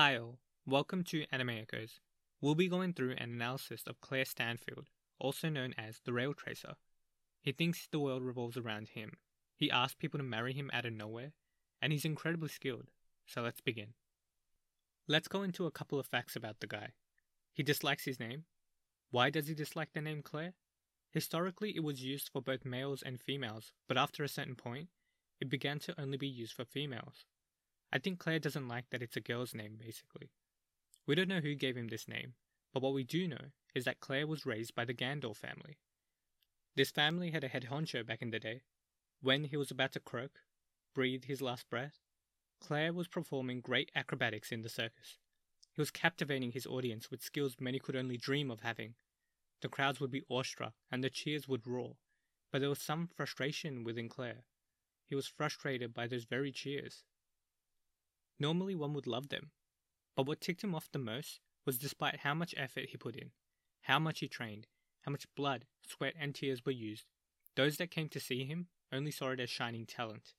Hi all, welcome to Anime Echoes. We'll be going through an analysis of Claire Stanfield, also known as the Rail Tracer. He thinks the world revolves around him. He asks people to marry him out of nowhere, and he's incredibly skilled. So let's begin. Let's go into a couple of facts about the guy. He dislikes his name. Why does he dislike the name Claire? Historically, it was used for both males and females, but after a certain point, it began to only be used for females. I think Claire doesn't like that it's a girl's name, basically. We don't know who gave him this name, but what we do know is that Claire was raised by the Gandor family. This family had a head honcho back in the day. When he was about to croak, breathe his last breath, Claire was performing great acrobatics in the circus. He was captivating his audience with skills many could only dream of having. The crowds would be awestruck and the cheers would roar, but there was some frustration within Claire. He was frustrated by those very cheers. Normally one would love them, but what ticked him off the most was despite how much effort he put in, how much he trained, how much blood, sweat, and tears were used, those that came to see him only saw it as shining talent,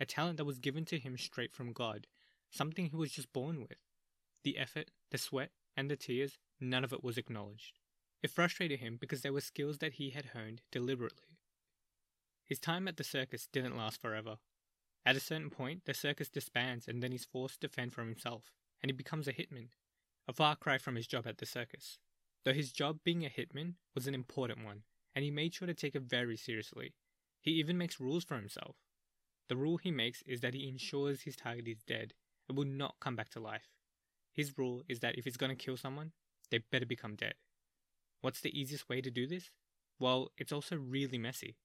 a talent that was given to him straight from God, something he was just born with. The effort, the sweat, and the tears, none of it was acknowledged. It frustrated him because they were skills that he had honed deliberately. His time at the circus didn't last forever. At a certain point, the circus disbands and then he's forced to fend for himself, and he becomes a hitman, a far cry from his job at the circus. Though his job being a hitman was an important one, and he made sure to take it very seriously. He even makes rules for himself. The rule he makes is that he ensures his target is dead and will not come back to life. His rule is that if he's going to kill someone, they better become dead. What's the easiest way to do this? Well, it's also really messy.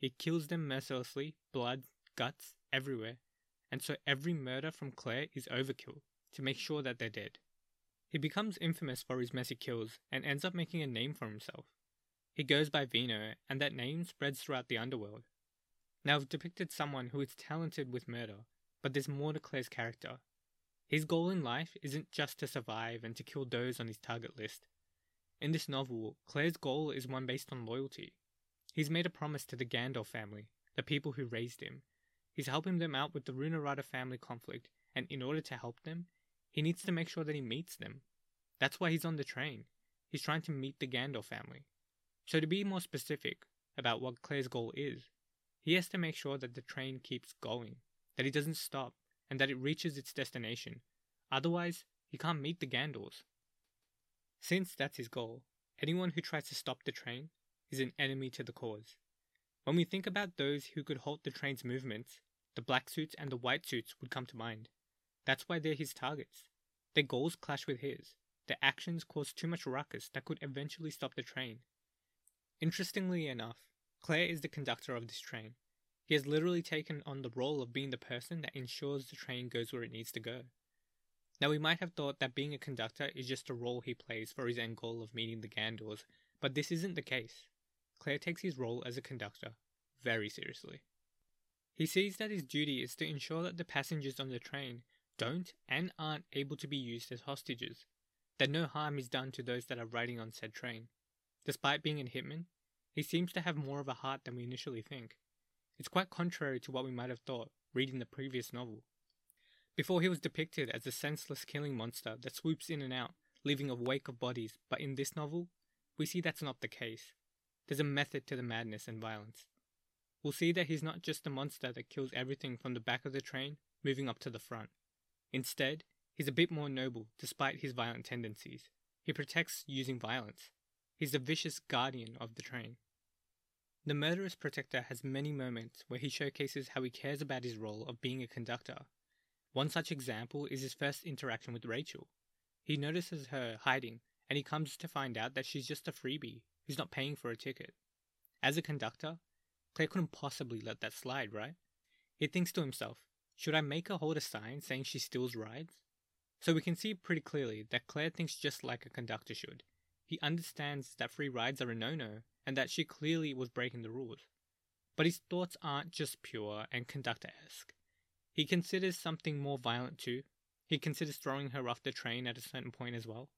He kills them mercilessly, blood, guts, everywhere, and so every murder from Claire is overkill to make sure that they're dead. He becomes infamous for his messy kills and ends up making a name for himself. He goes by Vino, and that name spreads throughout the underworld. Now, I've depicted someone who is talented with murder, but there's more to Claire's character. His goal in life isn't just to survive and to kill those on his target list. In this novel, Claire's goal is one based on loyalty. He's made a promise to the Gandor family, the people who raised him, He's helping them out with the Runorata family conflict, and in order to help them, he needs to make sure that he meets them. That's why he's on the train. He's trying to meet the Gandor family. So, to be more specific about what Claire's goal is, he has to make sure that the train keeps going, that it doesn't stop, and that it reaches its destination. Otherwise, he can't meet the Gandors. Since that's his goal, anyone who tries to stop the train is an enemy to the cause. When we think about those who could halt the train's movements, the black suits and the white suits would come to mind. That's why they're his targets. Their goals clash with his. Their actions cause too much ruckus that could eventually stop the train. Interestingly enough, Claire is the conductor of this train. He has literally taken on the role of being the person that ensures the train goes where it needs to go. Now, we might have thought that being a conductor is just a role he plays for his end goal of meeting the Gandors, but this isn't the case. Claire takes his role as a conductor very seriously. He sees that his duty is to ensure that the passengers on the train don't and aren't able to be used as hostages, that no harm is done to those that are riding on said train. Despite being a hitman, he seems to have more of a heart than we initially think. It's quite contrary to what we might have thought reading the previous novel. Before he was depicted as a senseless killing monster that swoops in and out, leaving a wake of bodies, but in this novel, we see that's not the case. There's a method to the madness and violence we'll see that he's not just a monster that kills everything from the back of the train moving up to the front. Instead, he's a bit more noble despite his violent tendencies. He protects using violence. He's the vicious guardian of the train. The murderous protector has many moments where he showcases how he cares about his role of being a conductor. One such example is his first interaction with Rachel. He notices her hiding, and he comes to find out that she's just a freebie who's not paying for a ticket. As a conductor, Claire couldn't possibly let that slide, right? He thinks to himself, should I make her hold a sign saying she steals rides? So we can see pretty clearly that Claire thinks just like a conductor should. He understands that free rides are a no no and that she clearly was breaking the rules. But his thoughts aren't just pure and conductor esque. He considers something more violent too. He considers throwing her off the train at a certain point as well.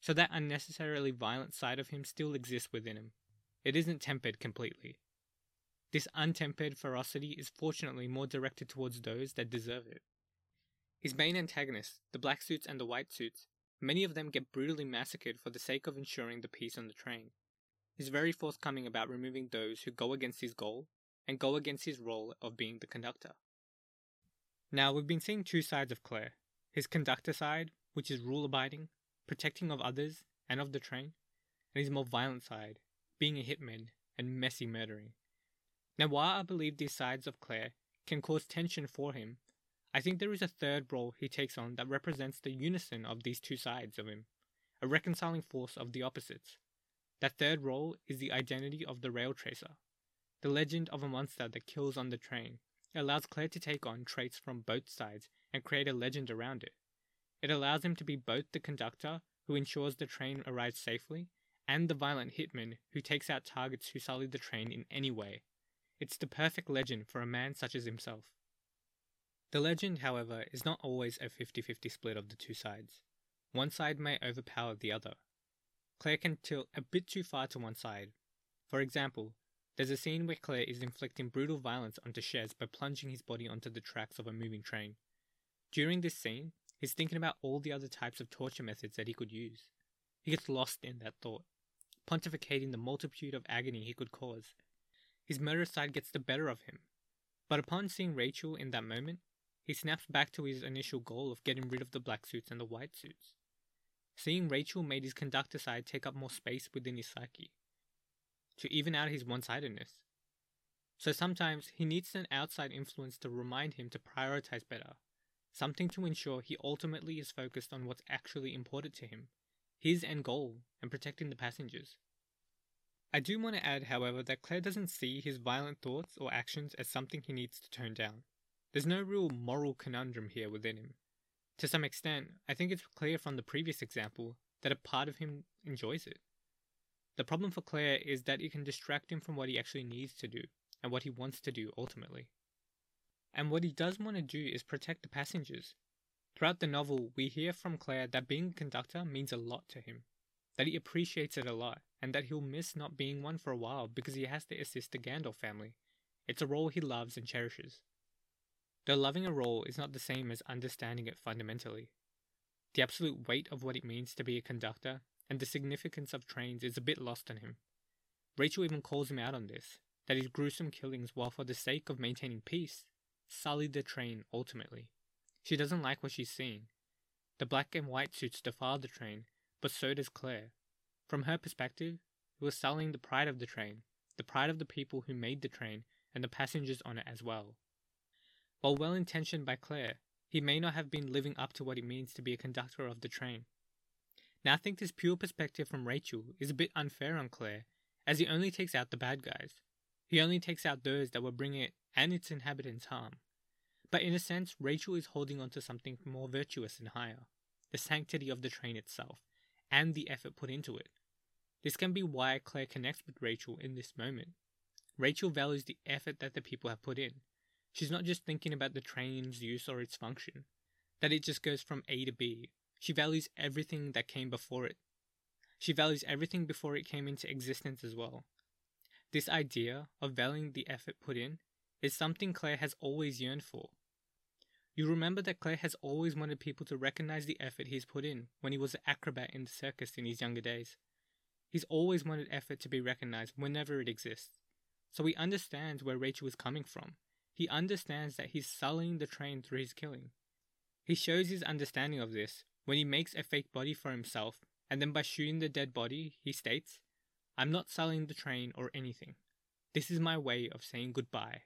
So that unnecessarily violent side of him still exists within him. It isn't tempered completely. This untempered ferocity is fortunately more directed towards those that deserve it. His main antagonists, the black suits and the white suits, many of them get brutally massacred for the sake of ensuring the peace on the train. He's very forthcoming about removing those who go against his goal and go against his role of being the conductor. Now, we've been seeing two sides of Claire his conductor side, which is rule abiding, protecting of others and of the train, and his more violent side, being a hitman and messy murdering. Now, while I believe these sides of Claire can cause tension for him, I think there is a third role he takes on that represents the unison of these two sides of him, a reconciling force of the opposites. That third role is the identity of the rail tracer, the legend of a monster that kills on the train. It allows Claire to take on traits from both sides and create a legend around it. It allows him to be both the conductor, who ensures the train arrives safely, and the violent hitman who takes out targets who sully the train in any way. It's the perfect legend for a man such as himself. The legend, however, is not always a 50 50 split of the two sides. One side may overpower the other. Claire can tilt a bit too far to one side. For example, there's a scene where Claire is inflicting brutal violence onto Czes by plunging his body onto the tracks of a moving train. During this scene, he's thinking about all the other types of torture methods that he could use. He gets lost in that thought, pontificating the multitude of agony he could cause. His murderous side gets the better of him. But upon seeing Rachel in that moment, he snaps back to his initial goal of getting rid of the black suits and the white suits. Seeing Rachel made his conductor side take up more space within his psyche, to even out his one sidedness. So sometimes he needs an outside influence to remind him to prioritize better, something to ensure he ultimately is focused on what's actually important to him, his end goal, and protecting the passengers. I do want to add, however, that Claire doesn't see his violent thoughts or actions as something he needs to tone down. There's no real moral conundrum here within him. To some extent, I think it's clear from the previous example that a part of him enjoys it. The problem for Claire is that it can distract him from what he actually needs to do and what he wants to do ultimately. And what he does want to do is protect the passengers. Throughout the novel, we hear from Claire that being a conductor means a lot to him, that he appreciates it a lot, and that he'll miss not being one for a while because he has to assist the Gandor family. It's a role he loves and cherishes. Though loving a role is not the same as understanding it fundamentally. The absolute weight of what it means to be a conductor and the significance of trains is a bit lost on him. Rachel even calls him out on this, that his gruesome killings, while for the sake of maintaining peace, sullied the train ultimately. She doesn't like what she's seeing. The black and white suits defile the train, but so does Claire. From her perspective, it was sullying the pride of the train, the pride of the people who made the train, and the passengers on it as well. While well intentioned by Claire, he may not have been living up to what it means to be a conductor of the train. Now, I think this pure perspective from Rachel is a bit unfair on Claire, as he only takes out the bad guys. He only takes out those that will bring it and its inhabitants harm. But in a sense, Rachel is holding on to something more virtuous and higher the sanctity of the train itself, and the effort put into it. This can be why Claire connects with Rachel in this moment. Rachel values the effort that the people have put in. She's not just thinking about the train's use or its function, that it just goes from A to B. She values everything that came before it. She values everything before it came into existence as well. This idea of valuing the effort put in is something Claire has always yearned for. You remember that Claire has always wanted people to recognize the effort he's put in when he was an acrobat in the circus in his younger days. He's always wanted effort to be recognized whenever it exists. So he understands where Rachel is coming from. He understands that he's sullying the train through his killing. He shows his understanding of this when he makes a fake body for himself, and then by shooting the dead body, he states, I'm not sullying the train or anything. This is my way of saying goodbye.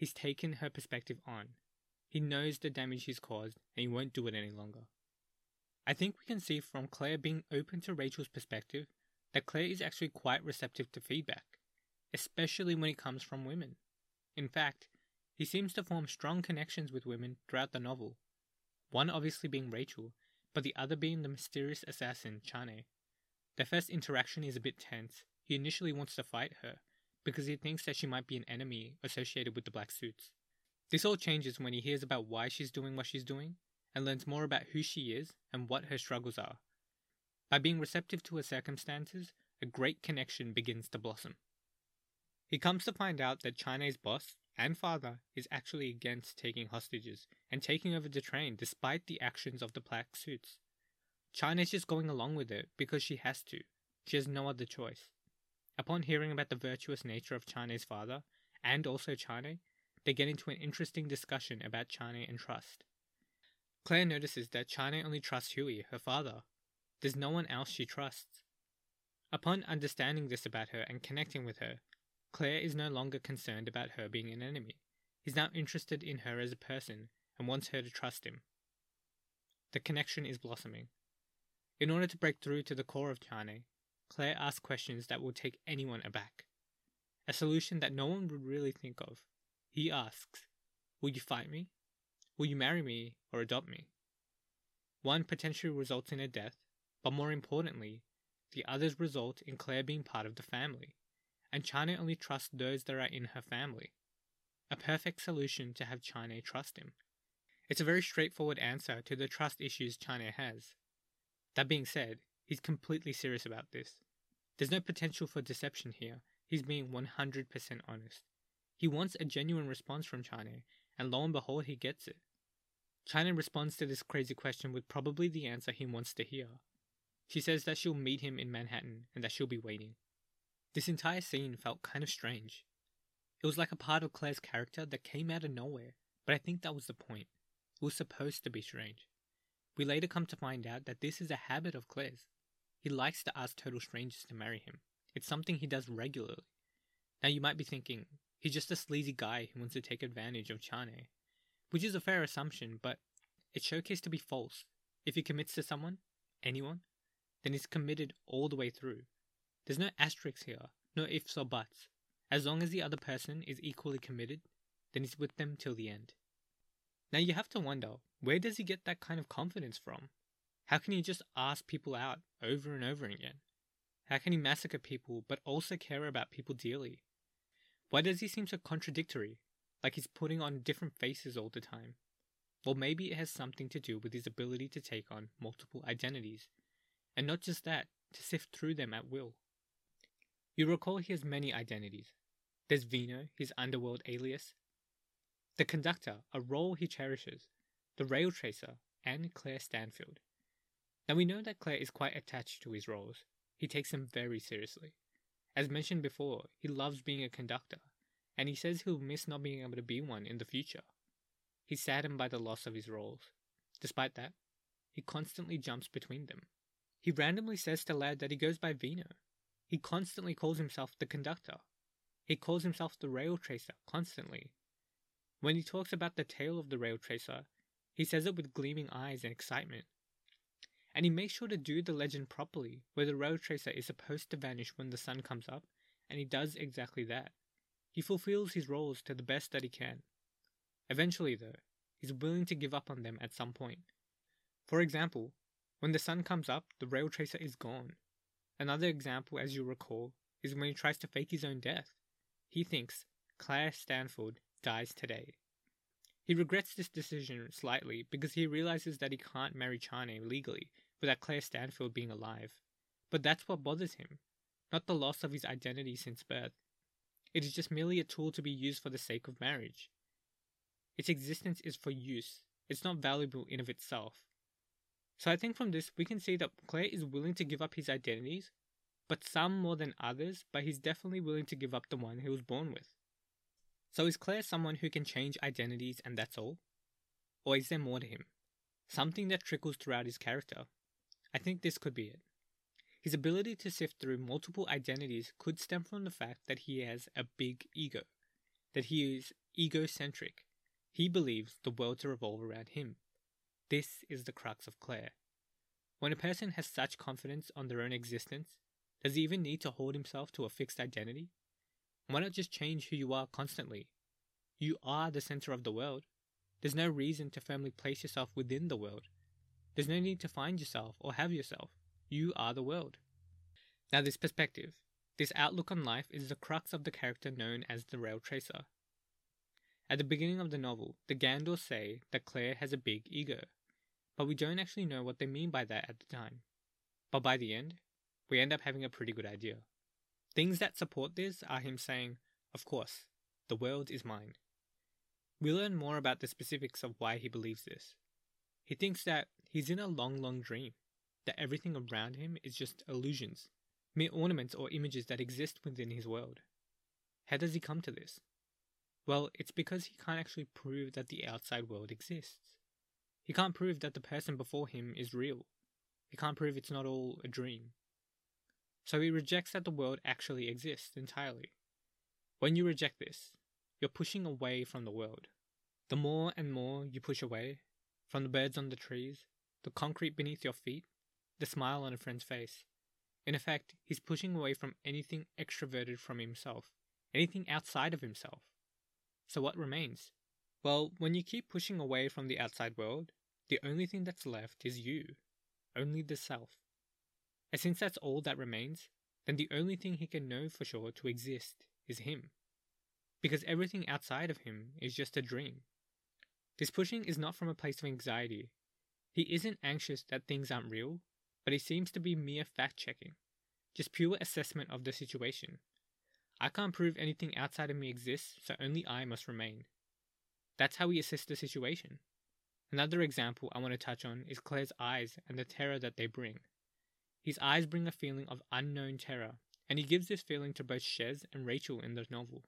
He's taken her perspective on. He knows the damage he's caused and he won't do it any longer. I think we can see from Claire being open to Rachel's perspective that Claire is actually quite receptive to feedback, especially when it comes from women. In fact, he seems to form strong connections with women throughout the novel, one obviously being Rachel, but the other being the mysterious assassin, Chane. Their first interaction is a bit tense. He initially wants to fight her, because he thinks that she might be an enemy associated with the black suits. This all changes when he hears about why she's doing what she's doing, and learns more about who she is and what her struggles are. By being receptive to her circumstances, a great connection begins to blossom. He comes to find out that Chane's boss, and father is actually against taking hostages and taking over the train despite the actions of the black suits. Chane's just going along with it because she has to. She has no other choice. Upon hearing about the virtuous nature of Chane's father, and also Chane, they get into an interesting discussion about Chane and trust. Claire notices that Chane only trusts Huey, her father. There's no one else she trusts. Upon understanding this about her and connecting with her, Claire is no longer concerned about her being an enemy. He's now interested in her as a person and wants her to trust him. The connection is blossoming. In order to break through to the core of Chane, Claire asks questions that will take anyone aback. A solution that no one would really think of. He asks, Will you fight me? Will you marry me or adopt me? One potentially results in a death, but more importantly, the others result in Claire being part of the family and Chane only trusts those that are in her family. A perfect solution to have Chane trust him. It's a very straightforward answer to the trust issues Chane has. That being said, he's completely serious about this. There's no potential for deception here, he's being 100% honest. He wants a genuine response from Chane, and lo and behold, he gets it. Chane responds to this crazy question with probably the answer he wants to hear. She says that she'll meet him in Manhattan and that she'll be waiting. This entire scene felt kind of strange. It was like a part of Claire's character that came out of nowhere, but I think that was the point. It was supposed to be strange. We later come to find out that this is a habit of Claire's. He likes to ask total strangers to marry him. It's something he does regularly. Now you might be thinking, he's just a sleazy guy who wants to take advantage of Chane, which is a fair assumption, but it's showcased to be false. If he commits to someone, anyone, then he's committed all the way through. There's no asterisks here, no ifs or buts. As long as the other person is equally committed, then he's with them till the end. Now you have to wonder, where does he get that kind of confidence from? How can he just ask people out over and over again? How can he massacre people but also care about people dearly? Why does he seem so contradictory, like he's putting on different faces all the time? Well, maybe it has something to do with his ability to take on multiple identities. And not just that, to sift through them at will. You recall he has many identities. There's Vino, his underworld alias, the conductor, a role he cherishes, the rail tracer, and Claire Stanfield. Now we know that Claire is quite attached to his roles. He takes them very seriously. As mentioned before, he loves being a conductor, and he says he'll miss not being able to be one in the future. He's saddened by the loss of his roles. Despite that, he constantly jumps between them. He randomly says to Lad that he goes by Vino, he constantly calls himself the conductor. He calls himself the rail tracer constantly. When he talks about the tale of the rail tracer, he says it with gleaming eyes and excitement. And he makes sure to do the legend properly, where the rail tracer is supposed to vanish when the sun comes up, and he does exactly that. He fulfills his roles to the best that he can. Eventually, though, he's willing to give up on them at some point. For example, when the sun comes up, the rail tracer is gone, Another example, as you recall, is when he tries to fake his own death. He thinks Claire Stanfield dies today. He regrets this decision slightly because he realizes that he can't marry Chane legally without Claire Stanfield being alive. But that's what bothers him, not the loss of his identity since birth. It is just merely a tool to be used for the sake of marriage. Its existence is for use, it's not valuable in of itself. So I think from this we can see that Claire is willing to give up his identities, but some more than others, but he's definitely willing to give up the one he was born with. So is Claire someone who can change identities and that's all? Or is there more to him? Something that trickles throughout his character? I think this could be it. His ability to sift through multiple identities could stem from the fact that he has a big ego, that he is egocentric. He believes the world to revolve around him. This is the crux of Claire. When a person has such confidence on their own existence, does he even need to hold himself to a fixed identity? Why not just change who you are constantly? You are the center of the world. There's no reason to firmly place yourself within the world. There's no need to find yourself or have yourself. You are the world. Now, this perspective, this outlook on life is the crux of the character known as the Rail Tracer. At the beginning of the novel, the Gandors say that Claire has a big ego, but we don't actually know what they mean by that at the time. But by the end, we end up having a pretty good idea. Things that support this are him saying, Of course, the world is mine. We learn more about the specifics of why he believes this. He thinks that he's in a long, long dream, that everything around him is just illusions, mere ornaments or images that exist within his world. How does he come to this? Well, it's because he can't actually prove that the outside world exists. He can't prove that the person before him is real. He can't prove it's not all a dream. So he rejects that the world actually exists entirely. When you reject this, you're pushing away from the world. The more and more you push away, from the birds on the trees, the concrete beneath your feet, the smile on a friend's face, in effect, he's pushing away from anything extroverted from himself, anything outside of himself. So what remains? Well, when you keep pushing away from the outside world, the only thing that's left is you, only the self. And since that's all that remains, then the only thing he can know for sure to exist is him. Because everything outside of him is just a dream. This pushing is not from a place of anxiety. He isn't anxious that things aren't real, but it seems to be mere fact checking, just pure assessment of the situation. I can't prove anything outside of me exists, so only I must remain. That's how we assess the situation. Another example I want to touch on is Claire's eyes and the terror that they bring. His eyes bring a feeling of unknown terror, and he gives this feeling to both Czes and Rachel in the novel.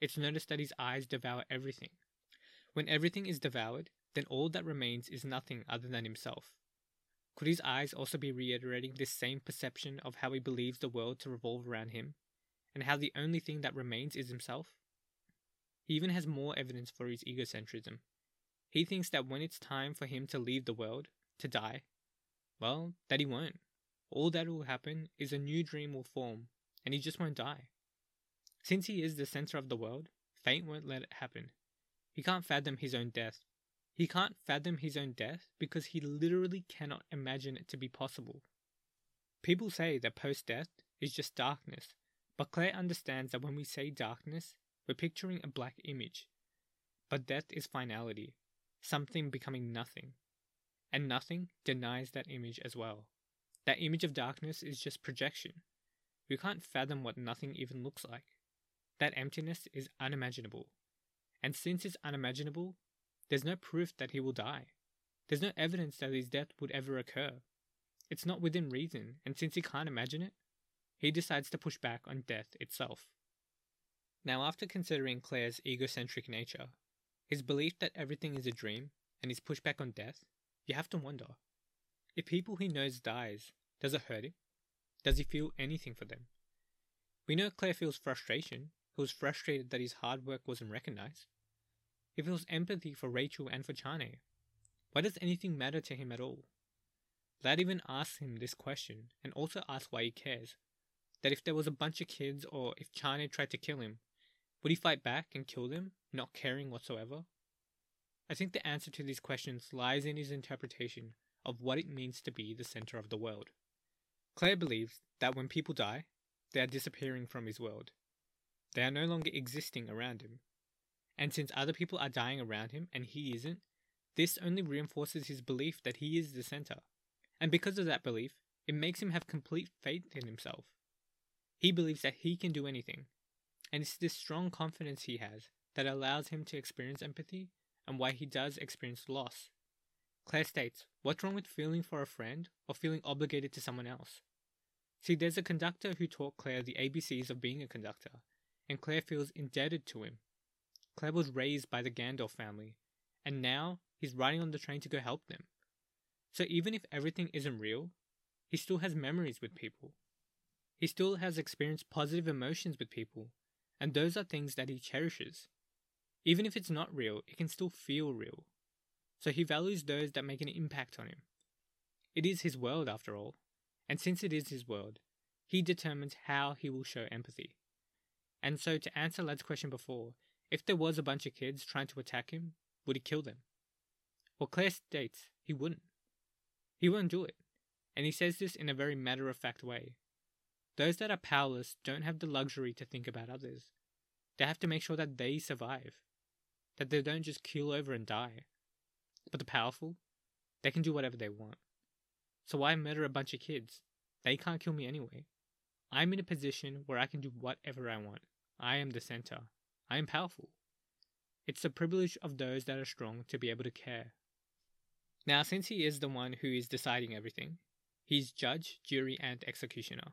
It's noticed that his eyes devour everything. When everything is devoured, then all that remains is nothing other than himself. Could his eyes also be reiterating this same perception of how he believes the world to revolve around him, and how the only thing that remains is himself? He even has more evidence for his egocentrism. He thinks that when it's time for him to leave the world, to die, well, that he won't. All that will happen is a new dream will form, and he just won't die. Since he is the center of the world, fate won't let it happen. He can't fathom his own death. He can't fathom his own death because he literally cannot imagine it to be possible. People say that post death is just darkness, but Claire understands that when we say darkness, we're picturing a black image. But death is finality, something becoming nothing. And nothing denies that image as well. That image of darkness is just projection. We can't fathom what nothing even looks like. That emptiness is unimaginable. And since it's unimaginable, there's no proof that he will die. There's no evidence that his death would ever occur. It's not within reason, and since he can't imagine it, he decides to push back on death itself. Now, after considering Claire's egocentric nature, his belief that everything is a dream, and his pushback on death, you have to wonder if people he knows dies, does it hurt him? Does he feel anything for them? We know Claire feels frustration. He was frustrated that his hard work wasn't recognized. He feels empathy for Rachel and for Chane. Why does anything matter to him at all? Lad even asks him this question and also asks why he cares. That if there was a bunch of kids or if Chane tried to kill him, would he fight back and kill them, not caring whatsoever? I think the answer to these questions lies in his interpretation of what it means to be the center of the world. Claire believes that when people die, they are disappearing from his world. They are no longer existing around him. And since other people are dying around him and he isn't, this only reinforces his belief that he is the center. And because of that belief, it makes him have complete faith in himself. He believes that he can do anything. And it's this strong confidence he has that allows him to experience empathy and why he does experience loss. Claire states, What's wrong with feeling for a friend or feeling obligated to someone else? See, there's a conductor who taught Claire the ABCs of being a conductor, and Claire feels indebted to him. Claire was raised by the Gandor family, and now he's riding on the train to go help them. So even if everything isn't real, he still has memories with people. He still has experienced positive emotions with people, and those are things that he cherishes. Even if it's not real, it can still feel real. So he values those that make an impact on him. It is his world, after all, and since it is his world, he determines how he will show empathy. And so, to answer Lad's question before, if there was a bunch of kids trying to attack him, would he kill them? Well, Claire states he wouldn't. He won't do it, and he says this in a very matter of fact way. Those that are powerless don't have the luxury to think about others. They have to make sure that they survive that they don't just keel over and die. But the powerful, they can do whatever they want. So why murder a bunch of kids? They can't kill me anyway. I'm in a position where I can do whatever I want. I am the center. I am powerful. It's the privilege of those that are strong to be able to care. Now, since he is the one who is deciding everything, he's judge, jury, and executioner.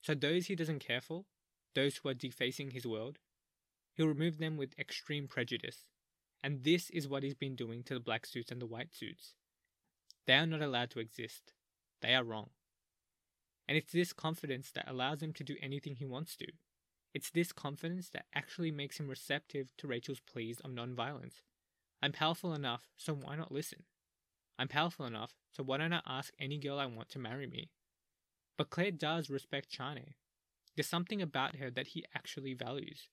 So those he doesn't care for, those who are defacing his world, he'll remove them with extreme prejudice. And this is what he's been doing to the black suits and the white suits. They are not allowed to exist. They are wrong. And it's this confidence that allows him to do anything he wants to. It's this confidence that actually makes him receptive to Rachel's pleas of non-violence. I'm powerful enough, so why not listen? I'm powerful enough, so why don't I ask any girl I want to marry me? But Claire does respect Chane. There's something about her that he actually values.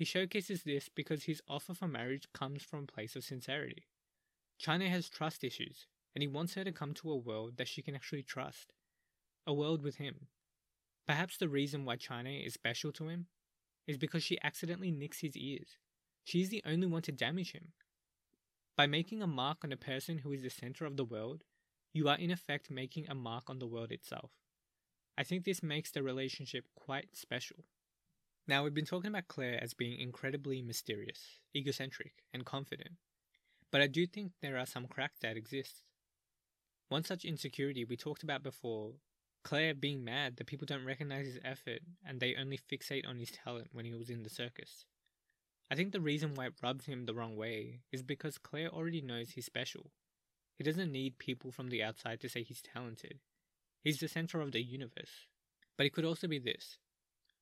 He showcases this because his offer for marriage comes from a place of sincerity. Chane has trust issues, and he wants her to come to a world that she can actually trust. A world with him. Perhaps the reason why Chane is special to him is because she accidentally nicks his ears. She is the only one to damage him. By making a mark on a person who is the center of the world, you are in effect making a mark on the world itself. I think this makes the relationship quite special. Now, we've been talking about Claire as being incredibly mysterious, egocentric, and confident, but I do think there are some cracks that exist. One such insecurity we talked about before Claire being mad that people don't recognize his effort and they only fixate on his talent when he was in the circus. I think the reason why it rubs him the wrong way is because Claire already knows he's special. He doesn't need people from the outside to say he's talented. He's the center of the universe. But it could also be this.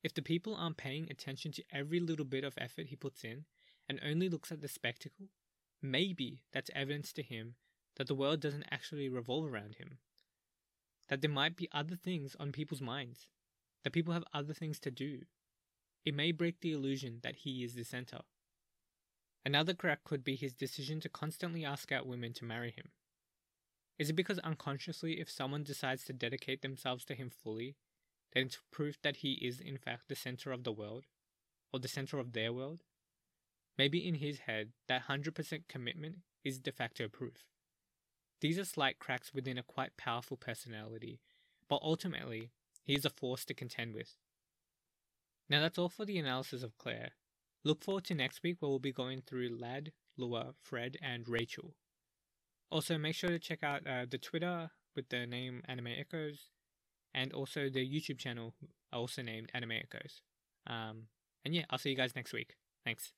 If the people aren't paying attention to every little bit of effort he puts in and only looks at the spectacle, maybe that's evidence to him that the world doesn't actually revolve around him. That there might be other things on people's minds, that people have other things to do. It may break the illusion that he is the center. Another crack could be his decision to constantly ask out women to marry him. Is it because unconsciously, if someone decides to dedicate themselves to him fully, then it's proof that he is in fact the center of the world, or the center of their world? Maybe in his head, that 100% commitment is de facto proof. These are slight cracks within a quite powerful personality, but ultimately, he is a force to contend with. Now that's all for the analysis of Claire. Look forward to next week where we'll be going through Lad, Lua, Fred, and Rachel. Also, make sure to check out uh, the Twitter with the name Anime Echoes, and also the YouTube channel, also named Anime Echoes. Um, and yeah, I'll see you guys next week. Thanks.